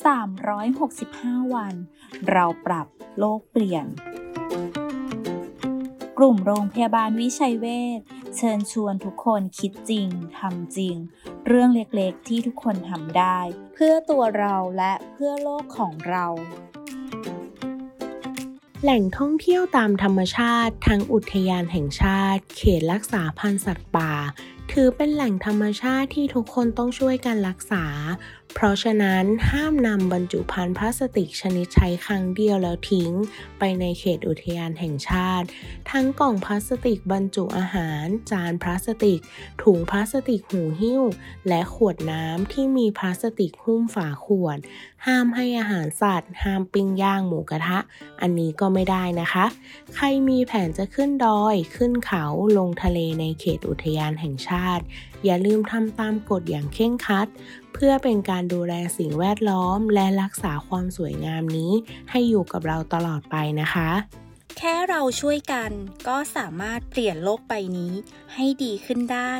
365 วัน เราปรับโลกเปลี่ยน กลุ่มโรงพยาบาลวิชัยเวชเชิญชวนทุกคนคิดจริงทำจริง เรื่องเล็กๆที่ทุกคนทำได้ เพื่อตัวเราและเพื่อโลกของเรา แหล่งท่องเที่ยวตามธรรมชาติทั้งอุทยานแห่งชาติ เขตรักษาพันธุ์สัตว์ป่า ถือเป็นแหล่งธรรมชาติที่ทุกคนต้องช่วยกันรักษา ราะฉะนั้นห้ามนำบรรจุภัณฑ์พลาสติกชนิดใช้ครั้งเดียวแล้วทิ้ง ไปในเขตอุทยานแห่งชาติ ทั้งกล่องพลาสติกบรรจุอาหาร จานพลาสติก ถุงพลาสติกหูหิ้ว และขวดน้ำที่มีพลาสติกหุ้มฝาขวด ห้ามให้อาหารสัตว์ ห้ามปิ้งย่างหมูกระทะ อันนี้ก็ไม่ได้นะคะ ใครมีแผนจะขึ้นดอย ขึ้นเขาลงทะเลในเขตอุทยานแห่งชาติ อย่าลืมทำตามกฎอย่างเคร่งครัด เพื่อเป็นการดูแลสิ่งแวดล้อม และรักษาความสวยงามนี้ให้อยู่กับเราตลอดไปนะคะ แค่เราช่วยกันก็สามารถเปลี่ยนโลกใบนี้ให้ดีขึ้นได้